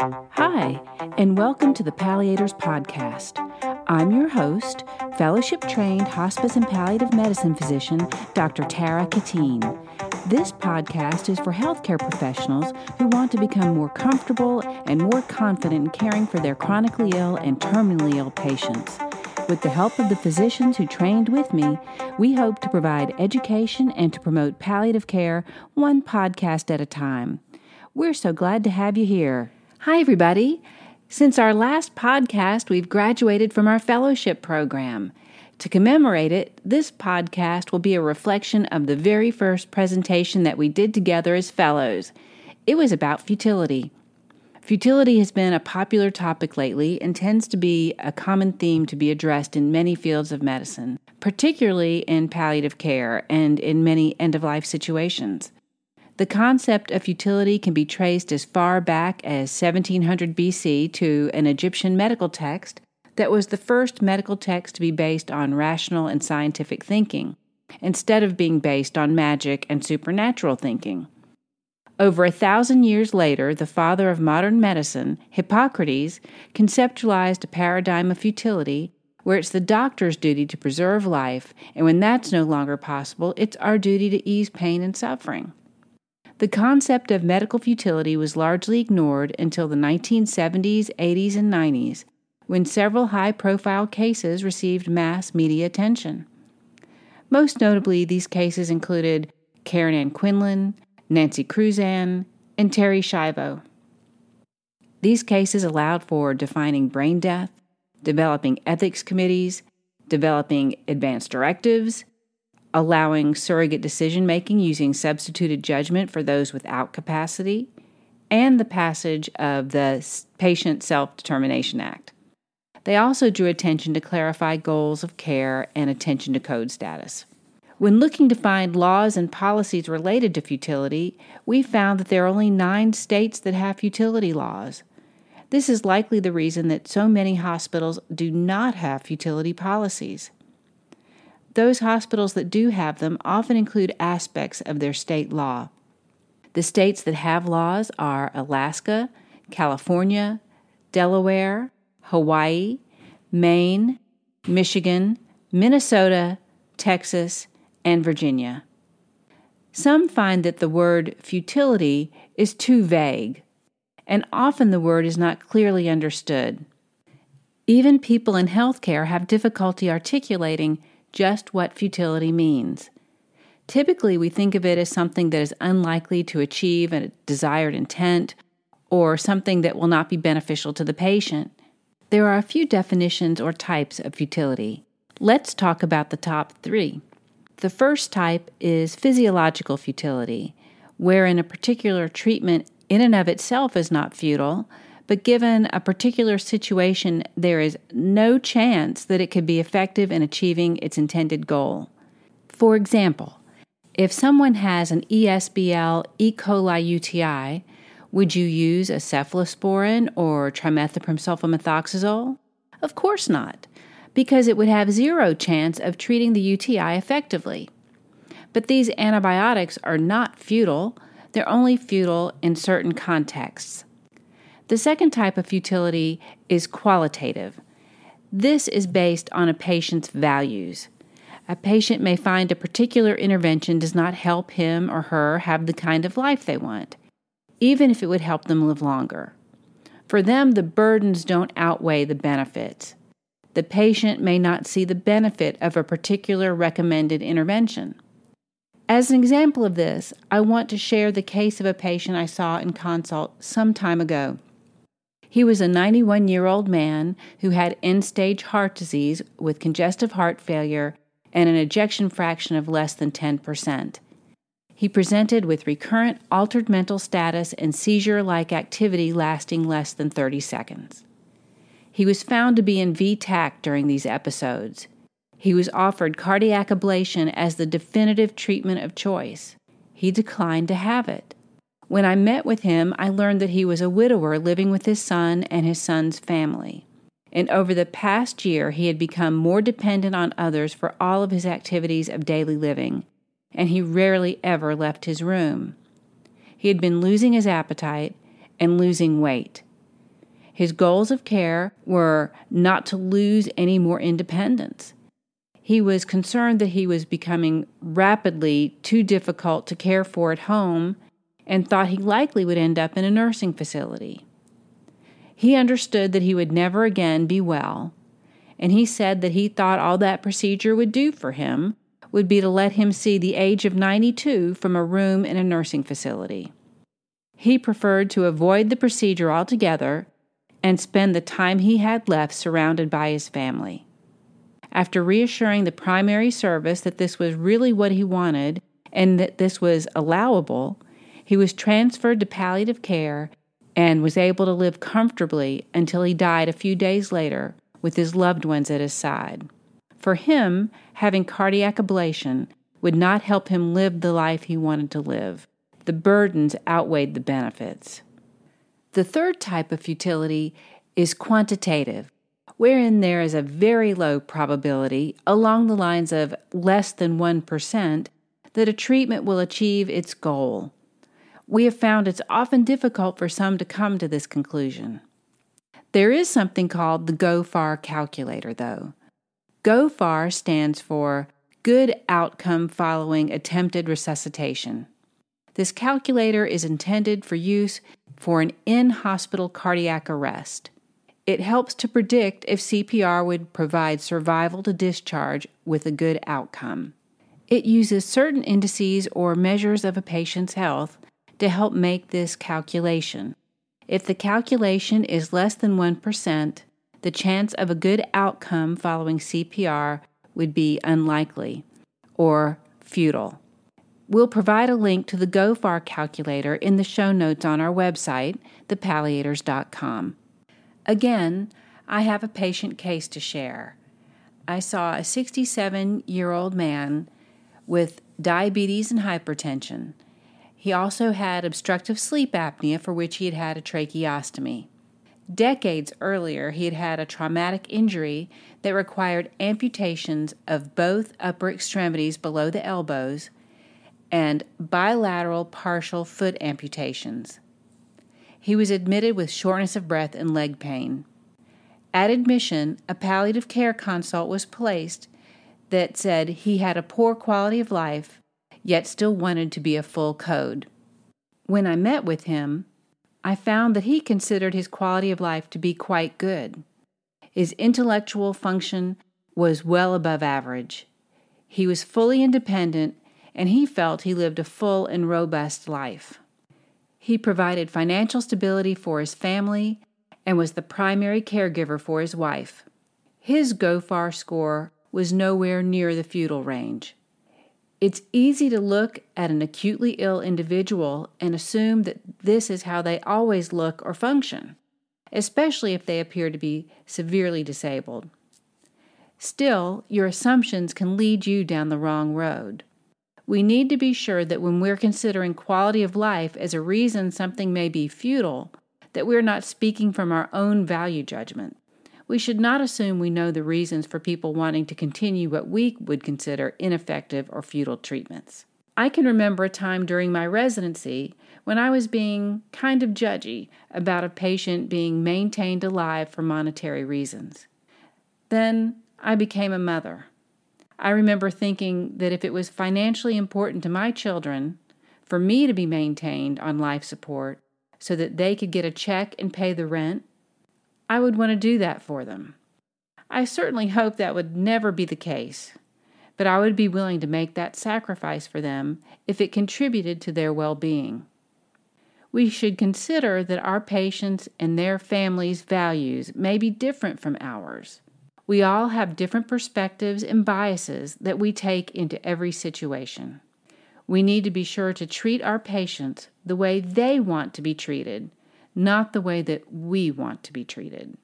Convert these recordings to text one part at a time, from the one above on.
Hi, and welcome to the Palliators Podcast. I'm your host, fellowship trained hospice and palliative medicine physician, Dr. Tara Katine. This podcast is for healthcare professionals who want to become more comfortable and more confident in caring for their chronically ill and terminally ill patients. With the help of the physicians who trained with me, we hope to provide education and to promote palliative care one podcast at a time. We're so glad to have you here. Hi, everybody. Since our last podcast, we've graduated from our fellowship program. To commemorate it, this podcast will be a reflection of the very first presentation that we did together as fellows. It was about futility. Futility has been a popular topic lately and tends to be a common theme to be addressed in many fields of medicine, particularly in palliative care and in many end of life situations. The concept of futility can be traced as far back as 1700 BC to an Egyptian medical text that was the first medical text to be based on rational and scientific thinking, instead of being based on magic and supernatural thinking. Over a thousand years later, the father of modern medicine, Hippocrates, conceptualized a paradigm of futility where it's the doctor's duty to preserve life, and when that's no longer possible, it's our duty to ease pain and suffering. The concept of medical futility was largely ignored until the 1970s, 80s, and 90s, when several high profile cases received mass media attention. Most notably, these cases included Karen Ann Quinlan, Nancy Cruzan, and Terri Schiavo. These cases allowed for defining brain death, developing ethics committees, developing advance directives, allowing surrogate decision making using substituted judgment for those without capacity, and the passage of the Patient Self Determination Act. They also drew attention to clarify goals of care and attention to code status. When looking to find laws and policies related to futility, we found that there are only nine states that have futility laws. This is likely the reason that so many hospitals do not have futility policies. Those hospitals that do have them often include aspects of their state law. The states that have laws are Alaska, California, Delaware, Hawaii, Maine, Michigan, Minnesota, Texas, and Virginia. Some find that the word futility is too vague, and often the word is not clearly understood. Even people in healthcare have difficulty articulating just what futility means. Typically, we think of it as something that is unlikely to achieve a desired intent or something that will not be beneficial to the patient. There are a few definitions or types of futility. Let's talk about the top three. The first type is physiological futility, wherein a particular treatment in and of itself is not futile, but given a particular situation, there is no chance that it could be effective in achieving its intended goal. For example, if someone has an ESBL E. coli UTI, would you use a cephalosporin or trimethoprim sulfamethoxazole? Of course not because it would have zero chance of treating the UTI effectively. But these antibiotics are not futile, they're only futile in certain contexts. The second type of futility is qualitative. This is based on a patient's values. A patient may find a particular intervention does not help him or her have the kind of life they want, even if it would help them live longer. For them, the burdens don't outweigh the benefits the patient may not see the benefit of a particular recommended intervention. As an example of this, I want to share the case of a patient I saw in consult some time ago. He was a 91 year old man who had end stage heart disease with congestive heart failure and an ejection fraction of less than 10%. He presented with recurrent altered mental status and seizure like activity lasting less than 30 seconds. He was found to be in V-tach during these episodes. He was offered cardiac ablation as the definitive treatment of choice. He declined to have it. When I met with him, I learned that he was a widower living with his son and his son's family. And over the past year, he had become more dependent on others for all of his activities of daily living, and he rarely ever left his room. He had been losing his appetite and losing weight. His goals of care were not to lose any more independence. He was concerned that he was becoming rapidly too difficult to care for at home and thought he likely would end up in a nursing facility. He understood that he would never again be well, and he said that he thought all that procedure would do for him would be to let him see the age of 92 from a room in a nursing facility. He preferred to avoid the procedure altogether and spend the time he had left surrounded by his family. After reassuring the primary service that this was really what he wanted and that this was allowable, he was transferred to palliative care and was able to live comfortably until he died a few days later with his loved ones at his side. For him, having cardiac ablation would not help him live the life he wanted to live. The burdens outweighed the benefits. The third type of futility is quantitative, wherein there is a very low probability, along the lines of less than 1%, that a treatment will achieve its goal. We have found it's often difficult for some to come to this conclusion. There is something called the GOFAR calculator, though. GOFAR stands for Good Outcome Following Attempted Resuscitation. This calculator is intended for use for an in hospital cardiac arrest. It helps to predict if CPR would provide survival to discharge with a good outcome. It uses certain indices or measures of a patient's health to help make this calculation. If the calculation is less than 1%, the chance of a good outcome following CPR would be unlikely or futile. We'll provide a link to the GOFAR calculator in the show notes on our website, thepalliators.com. Again, I have a patient case to share. I saw a 67 year old man with diabetes and hypertension. He also had obstructive sleep apnea, for which he had had a tracheostomy. Decades earlier, he had had a traumatic injury that required amputations of both upper extremities below the elbows and bilateral partial foot amputations. He was admitted with shortness of breath and leg pain. At admission, a palliative care consult was placed that said he had a poor quality of life yet still wanted to be a full code. When I met with him, I found that he considered his quality of life to be quite good. His intellectual function was well above average. He was fully independent, and he felt he lived a full and robust life. He provided financial stability for his family and was the primary caregiver for his wife. His GOFAR score was nowhere near the futile range. It's easy to look at an acutely ill individual and assume that this is how they always look or function, especially if they appear to be severely disabled. Still, your assumptions can lead you down the wrong road. We need to be sure that when we're considering quality of life as a reason something may be futile, that we're not speaking from our own value judgment. We should not assume we know the reasons for people wanting to continue what we would consider ineffective or futile treatments. I can remember a time during my residency when I was being kind of judgy about a patient being maintained alive for monetary reasons. Then I became a mother. I remember thinking that if it was financially important to my children for me to be maintained on life support so that they could get a check and pay the rent, I would want to do that for them. I certainly hope that would never be the case, but I would be willing to make that sacrifice for them if it contributed to their well being. We should consider that our patients and their families' values may be different from ours. We all have different perspectives and biases that we take into every situation. We need to be sure to treat our patients the way they want to be treated not the way that we want to be treated.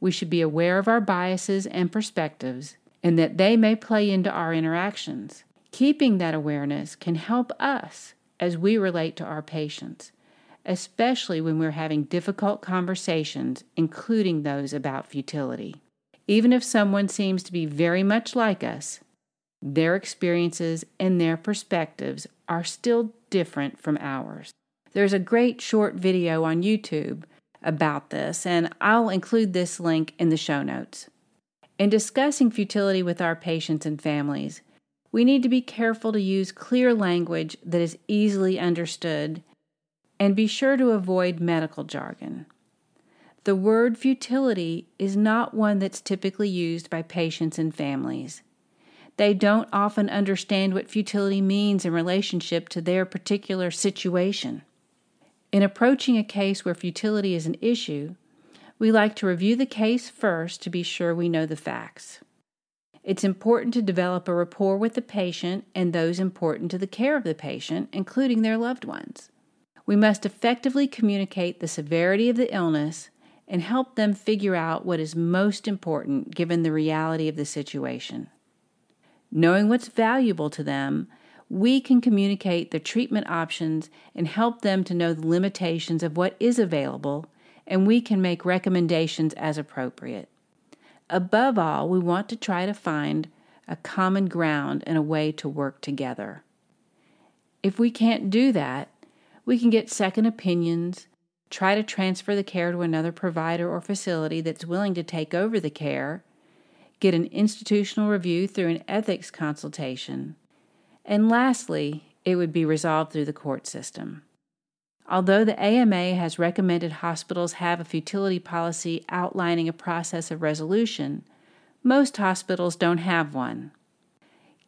We should be aware of our biases and perspectives and that they may play into our interactions. Keeping that awareness can help us as we relate to our patients, especially when we're having difficult conversations, including those about futility. Even if someone seems to be very much like us, their experiences and their perspectives are still different from ours. There's a great short video on YouTube about this, and I'll include this link in the show notes. In discussing futility with our patients and families, we need to be careful to use clear language that is easily understood and be sure to avoid medical jargon. The word futility is not one that's typically used by patients and families. They don't often understand what futility means in relationship to their particular situation. In approaching a case where futility is an issue, we like to review the case first to be sure we know the facts. It's important to develop a rapport with the patient and those important to the care of the patient, including their loved ones. We must effectively communicate the severity of the illness and help them figure out what is most important given the reality of the situation. Knowing what's valuable to them, we can communicate the treatment options and help them to know the limitations of what is available, and we can make recommendations as appropriate. Above all, we want to try to find a common ground and a way to work together. If we can't do that, we can get second opinions, try to transfer the care to another provider or facility that's willing to take over the care, get an institutional review through an ethics consultation, and lastly, it would be resolved through the court system. Although the AMA has recommended hospitals have a futility policy outlining a process of resolution, most hospitals don't have one.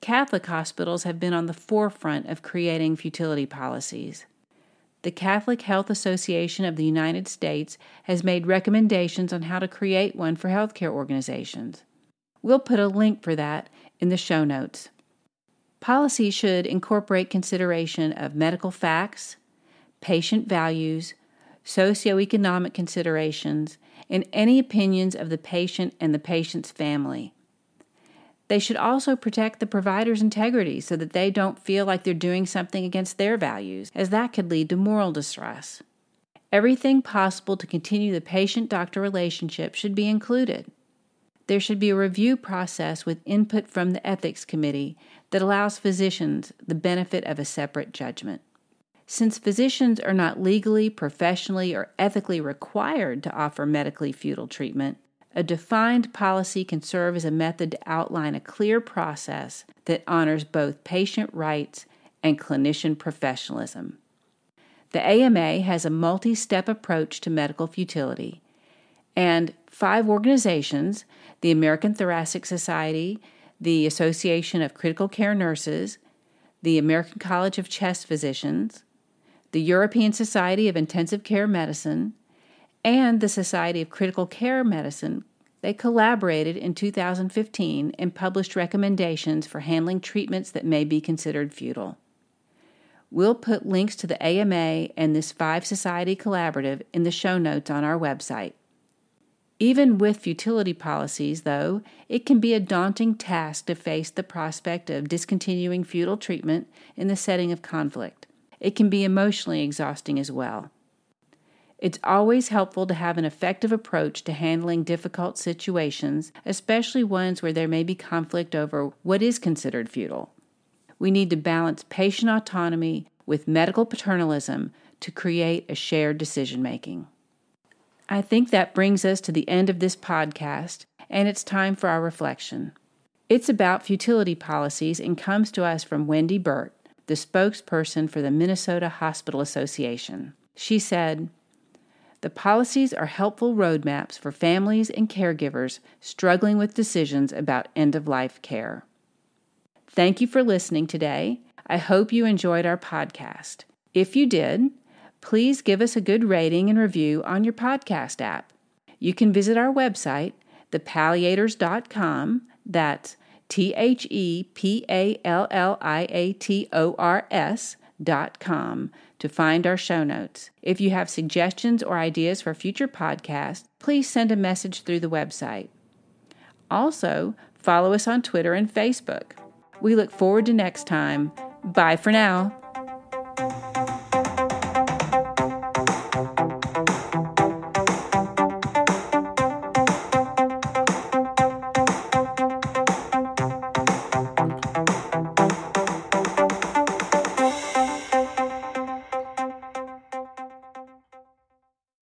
Catholic hospitals have been on the forefront of creating futility policies. The Catholic Health Association of the United States has made recommendations on how to create one for healthcare organizations. We'll put a link for that in the show notes. Policy should incorporate consideration of medical facts, patient values, socioeconomic considerations, and any opinions of the patient and the patient's family. They should also protect the provider's integrity so that they don't feel like they're doing something against their values, as that could lead to moral distress. Everything possible to continue the patient doctor relationship should be included. There should be a review process with input from the ethics committee that allows physicians the benefit of a separate judgment. Since physicians are not legally, professionally, or ethically required to offer medically futile treatment, a defined policy can serve as a method to outline a clear process that honors both patient rights and clinician professionalism. The AMA has a multi step approach to medical futility, and five organizations the American Thoracic Society, the Association of Critical Care Nurses, the American College of Chest Physicians, the European Society of Intensive Care Medicine, and the Society of Critical Care Medicine. They collaborated in 2015 and published recommendations for handling treatments that may be considered futile. We'll put links to the AMA and this Five Society Collaborative in the show notes on our website. Even with futility policies, though, it can be a daunting task to face the prospect of discontinuing futile treatment in the setting of conflict. It can be emotionally exhausting as well. It's always helpful to have an effective approach to handling difficult situations, especially ones where there may be conflict over what is considered futile. We need to balance patient autonomy with medical paternalism to create a shared decision making. I think that brings us to the end of this podcast, and it's time for our reflection. It's about futility policies and comes to us from Wendy Burt, the spokesperson for the Minnesota Hospital Association. She said, The policies are helpful roadmaps for families and caregivers struggling with decisions about end of life care. Thank you for listening today. I hope you enjoyed our podcast. If you did, please give us a good rating and review on your podcast app. You can visit our website, thepalliators.com. That's T H E P A L L I A T O R S dot com to find our show notes. If you have suggestions or ideas for future podcasts, please send a message through the website. Also, follow us on Twitter and Facebook. We look forward to next time. Bye for now.